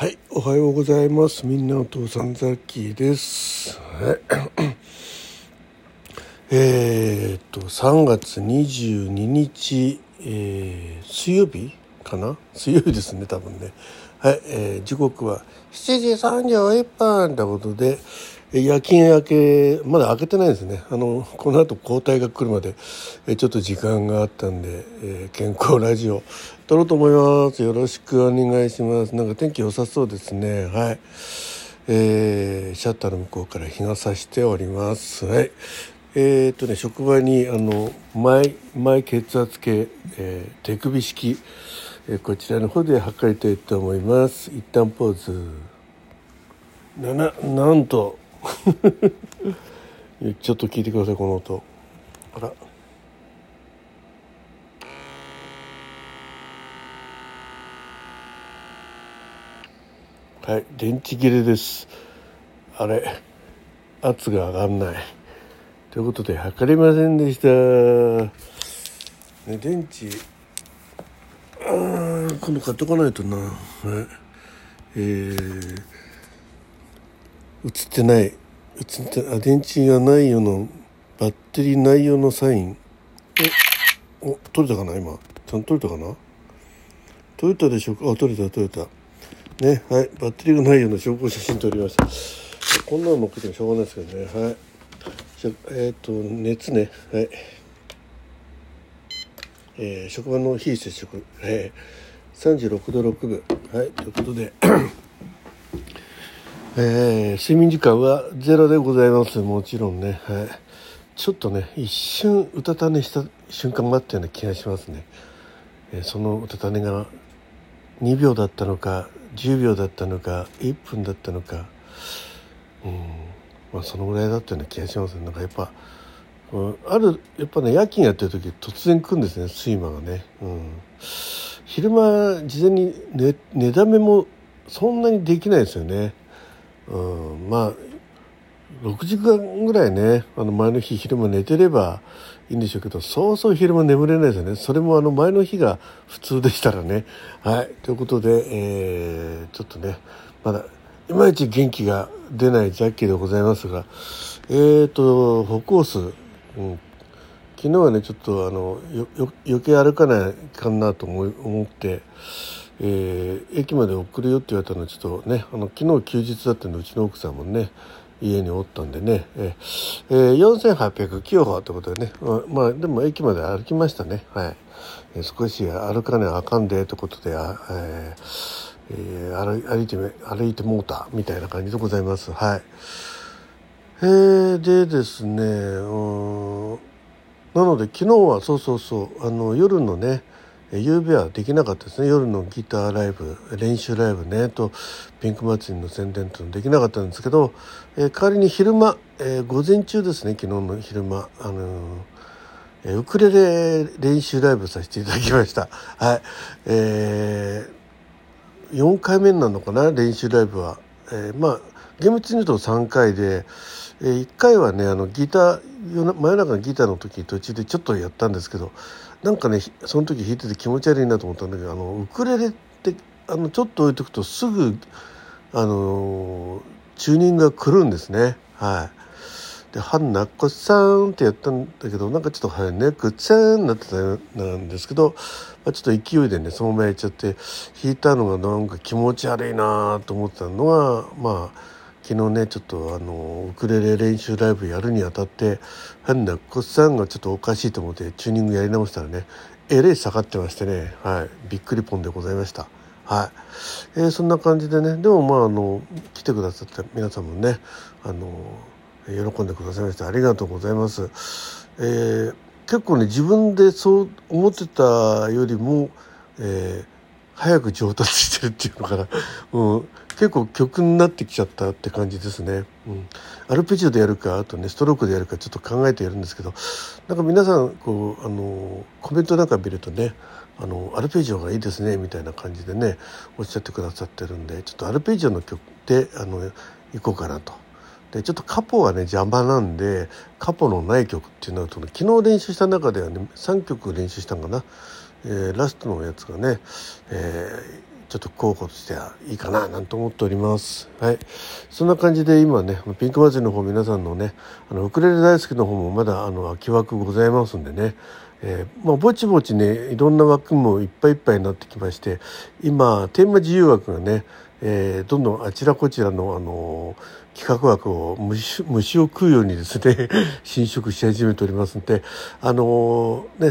はい、おはようございます。みんなお父さんザッキーです。はい えっと3月22日、えー水曜日かな？水曜日ですね多分ね。はい、えー時刻は7時31分ということで夜勤明けまだ開けてないですね。あのこの後交代が来るまでえちょっと時間があったんで、えー健康ラジオ撮ろうと思います。よろしくお願いします。なんか天気良さそうですね。はい。えーシャッターの向こうから日が差しております。はい。えーっとね職場にあの前前血圧計、えー手首式、えーこちらの方で測りたいと思います。一旦ポーズ。なななんと ちょっと聞いてくださいこの音。あら。はい電池切れです。あれ圧が上がんない。ということで測れませんでした、ね、電池。あ今度買っておかないとな、はい、えー、映ってない。映ってあ電池がないよのバッテリーないよのサイン。おお取れたかな今。ちゃんと取れたかな？取れたでしょうか？あ取れた取れた。ねはい。バッテリーがないような証拠写真撮りました。こんなの乗っけてもしょうがないですけどね。はい。じゃえっ、と熱ね。はい。えー職場の非接触、えー、36度6分はい。ということで えー睡眠時間はゼロでございます。もちろんね、はい、ちょっとね一瞬うたた寝した瞬間があったような気がしますね、えーそのうたた寝が2秒だったのか10秒だったのか1分だったのか。うん。まあそのぐらいだったような気がしますね。なんかやっぱ、うん、あるやっぱね夜勤やってる時突然来るんですね睡魔がね、うん、昼間事前に寝寝だめもそんなにできないですよね、うん、まあ6時間ぐらいねあの前の日昼間寝てればいいんでしょうけどそうそう昼間眠れないですよね。それもあの前の日が普通でしたらね。はい。ということで、えーちょっとねまだいまいち元気が出ないジャッキーでございますがえーと歩コース、うん、昨日はねちょっとあのよよ余計歩かないかなと思い思って、えー駅まで送るよって言われたのはちょっとねあの昨日休日だったんでうちの奥さんもね家におったんでね、えー、4800キロ歩ということでね、まあ、まあでも駅まで歩きましたね。はい、えー少し歩かないあかんでということであ、えーえー歩いて歩いてもうたみたいな感じでございます。はい。えー、でですねうんなので昨日はそうそうそうあの夜のね夕べはできなかったですね。夜のギターライブ練習ライブねとピンク祭りの宣伝というのできなかったんですけど、えー代わりに昼間、えー午前中ですね昨日の昼間あのーウクレレ練習ライブさせていただきました。はい。えー4回目なのかな練習ライブは、えーまあ厳密に言うと3回で、え1回はねあのギター真夜中のギターの時途中でちょっとやったんですけどなんかねその時弾いてて気持ち悪いなと思ったんだけどあのウクレレってあのちょっと置いとくとすぐあのチューニングが来るんですねはい。で「はんなっこさん」ってやったんだけどなんかちょっと「はねくちゃん」になってたなんですけど、まあ、ちょっと勢いでねそのままやっちゃって弾いたのがなんか気持ち悪いなと思ってたのはまあ昨日ねちょっとあのウクレレ練習ライブやるにあたって「はんなっこさん」がちょっとおかしいと思ってチューニングやり直したらねえれい下がってましてね、はい、びっくりポンでございました。はい、えーそんな感じでねでもまああの来てくださった皆さんもねあの喜んでくださいましてありがとうございます。えー結構ね自分でそう思ってたよりも、えー早く上達してるっていうのかな、うん、結構曲になってきちゃったって感じですね。うん、アルペジオでやるかあとねストロークでやるかちょっと考えてやるんですけどなんか皆さんこうあのコメントなんか見るとねあのアルペジオがいいですねみたいな感じでねおっしゃってくださってるんでちょっとアルペジオの曲であの行こうかなと。でちょっとカポがね邪魔なんでカポのない曲っていうのはその昨日練習した中ではね3曲練習したんかな、えーラストのやつがね、えーちょっと候補としてはいいかななんて思っております。はい。そんな感じで今ねピンク祭りの方皆さんのねあのウクレレ大好きの方もまだあの空き枠ございますんでね。えー、まあ、ぼちぼちねいろんな枠もいっぱいいっぱいになってきまして今テーマ自由枠がね、えー、どんどんあちらこちらの、あのー、企画枠を虫虫を食うようにですね 侵食し始めておりますので、あのね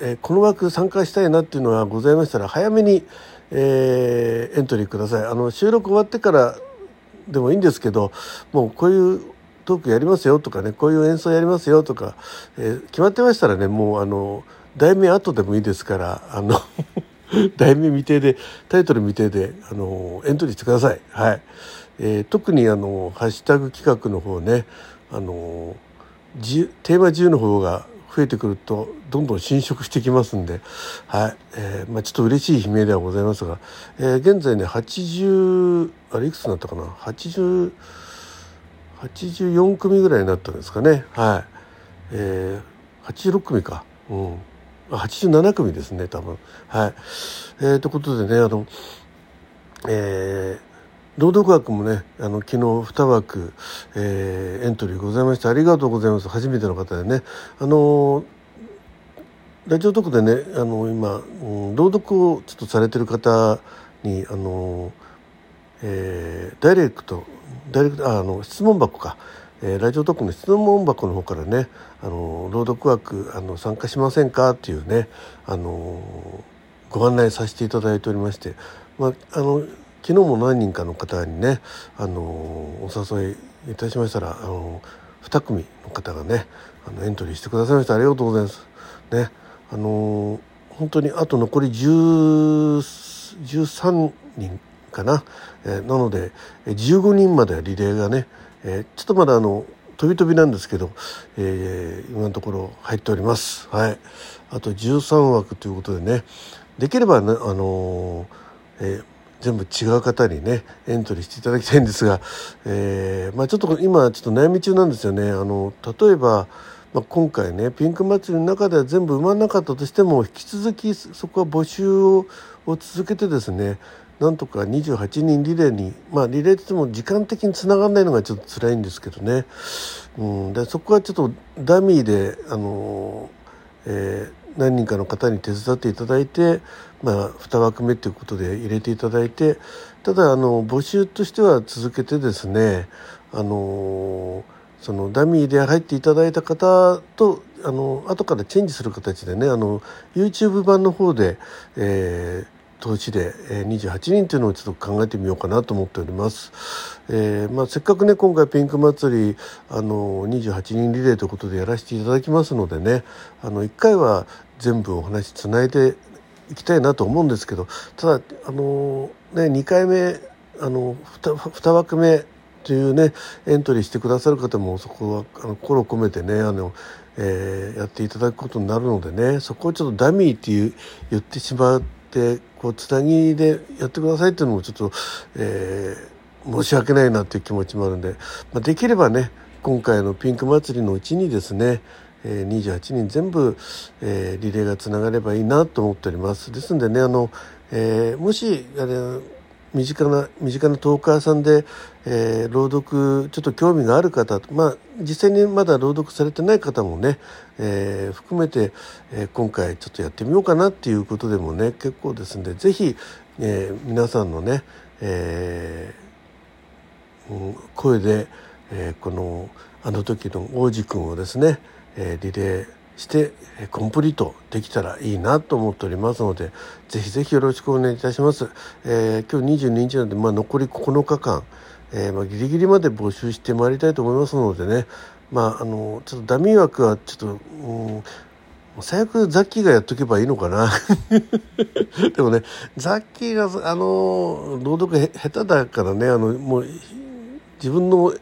えこの枠参加したいなっていうのがございましたら早めに、えエントリーください。あの収録終わってからでもいいんですけどもうこういうトークやりますよとかねこういう演奏やりますよとか、えー、決まってましたらねもうあの題名後でもいいですからあの 題名未定でタイトル未定であのエントリーしてください。はいえー、特にあのハッシュタグ企画の方ねあのテーマ自由の方が増えてくるとどんどん侵食してきますんで、はいえーまあ、ちょっと嬉しい悲鳴ではございますが、えー、現在ね80あれいくつになったかな？80 84組ぐらいになったんですかね？はい、えー、86組か。うん。87組ですね多分。はい。えー、ということでねあのえー朗読枠もねあの昨日2枠、えー、エントリーございましてありがとうございます。初めての方でね。あのラジオ特でねあの今、うん、朗読をちょっとされてる方にあの、えー、ダイレクトダイレクトあの質問箱か、えー、ラジオトークの質問箱の方からねあの朗読枠あの参加しませんか？っていうねあのご案内させていただいておりまして、まあ、あの昨日も何人かの方にねあのお誘いいたしましたらあの2組の方がねあのエントリーしてくださいましたありがとうございます。ねあの本当にあと残り13人かな、えー、なので15人まではリレーがね、えー、ちょっとまだあの飛び飛びなんですけど、えー、今のところ入っております。はい、あと13枠ということでねできればね、あのえー、全部違う方にねエントリーしていただきたいんですが、えーまあ、ちょっと今ちょっと悩み中なんですよね。あの例えばまあ、今回ねピンク祭りの中では全部埋まらなかったとしても引き続きそこは募集を続けてですねなんとか28人リレーにまあリレーって言っても時間的につながらないのがちょっと辛いんですけどね、うん、でそこはちょっとダミーであの、えー、何人かの方に手伝っていただいて、まあ、2枠目ということで入れていただいてただあの募集としては続けてですねあのそのダミーで入っていただいた方とあの後からチェンジする形でねあの YouTube 版の方で、えー、投資で28人というのをちょっと考えてみようかなと思っております。えーまあ、せっかくね今回ピンク祭りあの28人リレーということでやらせていただきますのでねあの1回は全部お話つないでいきたいなと思うんですけどただあの、ね、2回目あの 2, 2枠目というねエントリーしてくださる方もそこはあの心を込めてねあの、えー、やっていただくことになるのでねそこをちょっとダミーっていう言ってしまってこうつなぎでやってくださいっていうのもちょっと、えー、申し訳ないなっていう気持ちもあるんで、まあ、できればね今回のピンク祭りのうちにですねえ28人全部、えー、リレーがつながればいいなと思っております。ですんでねあの、えー、もしあれ身近な身近なトーカーさんで、えー、朗読ちょっと興味がある方まあ実際にまだ朗読されてない方もね、えー、含めて、えー、今回ちょっとやってみようかなっていうことでもね結構ですんで是非、えー、皆さんのね、えー、声で、えー、このあの時の王子くんをですね、えー、リレーしてコンプリートできたらいいなと思っておりますのでぜひぜひよろしくお願いいたします。えー、今日22日なので、まあ、残り9日間、えー、まあ、ギリギリまで募集してまいりたいと思いますのでね、まあ、あのちょっとダミー枠はちょっと、うん最悪ザッキーがやっとけばいいのかな でもねザッキーがあの朗読下手だからねあのもう自分の、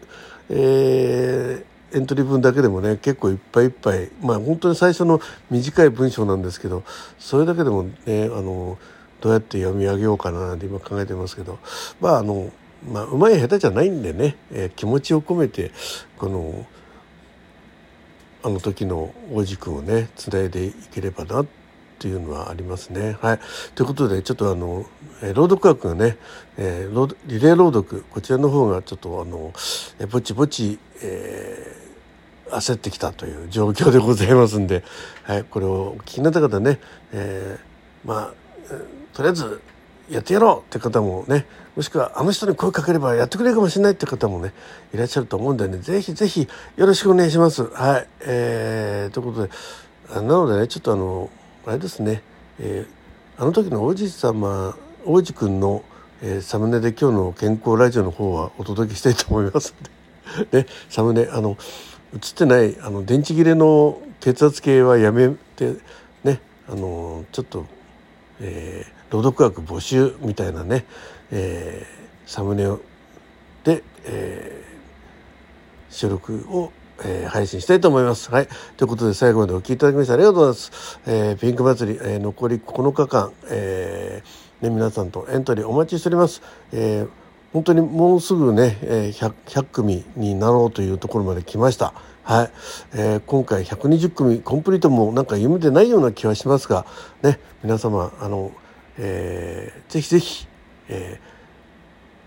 えーエントリー文だけでもね結構いっぱいいっぱい。まあ本当に最初の短い文章なんですけどそれだけでもねあのどうやって読み上げようかななんて今考えてますけど。まああのまあうまい下手じゃないんでね、えー、気持ちを込めてこのあの時の王子くんをねつないでいければなっていうのはありますね。はい、ということでちょっとあの、えー、朗読学がね、えー、リレー朗読こちらの方がちょっとあの、えー、ぼちぼち、えー、焦ってきたという状況でございますんで、はい、これをお聞きになった方ね、えー、まあとりあえずやってやろうって方もねもしくはあの人に声かければやってくれるかもしれないって方もねいらっしゃると思うんでねぜひぜひよろしくお願いします。はい、えー、ということでなのでねちょっとあのあれですね、えー、あの時の王子様王子くんの、えー、サムネで今日の健康ラジオの方はお届けしたいと思いますので、ね、サムネあの映ってないあの電池切れの血圧計はやめてねあのちょっと、えー朗読学募集みたいなね、えー、サムネで、えー、収録を、えー、配信したいと思います。はい。ということで最後までお聴きいただきましてありがとうございます。えー、ピンク祭り、えー、残り9日間、えー、ね、皆さんとエントリーお待ちしております。えー、本当にもうすぐね、100, 100組になろうというところまで来ました。はい、えー、今回120組コンプリートもなんか夢でないような気はしますが、ね、皆様あのえー、ぜひぜひ、え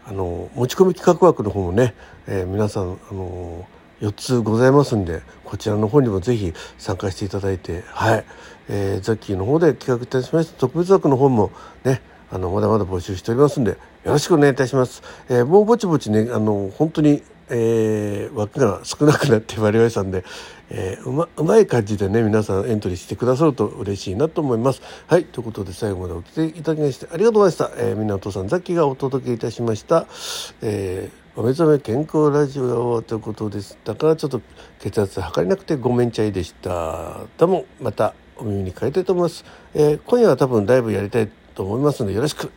ー、あの持ち込み企画枠の方もね、えー、皆さんあの4つございますんでこちらの方にもぜひ参加していただいてはい、えー、ザッキーの方で企画いたしました。特別枠の方もねあのまだまだ募集しておりますんでよろしくお願いいたします。えー、もうぼちぼちねあの本当にえー、枠が少なくなってまいりましたんで、えー、うまうまい感じでね皆さんエントリーしてくださると嬉しいなと思います。はいということで最後までお聞きいただきましてありがとうございました。えー、みんなお父さんザッキーがお届けいたしました。えー、お目覚め健康ラジオということです。だからちょっと血圧測れなくてごめんちゃいでした。どうもまたお耳に変えたいと思います。えー、今夜は多分ライブやりたいと思いますのでよろしく。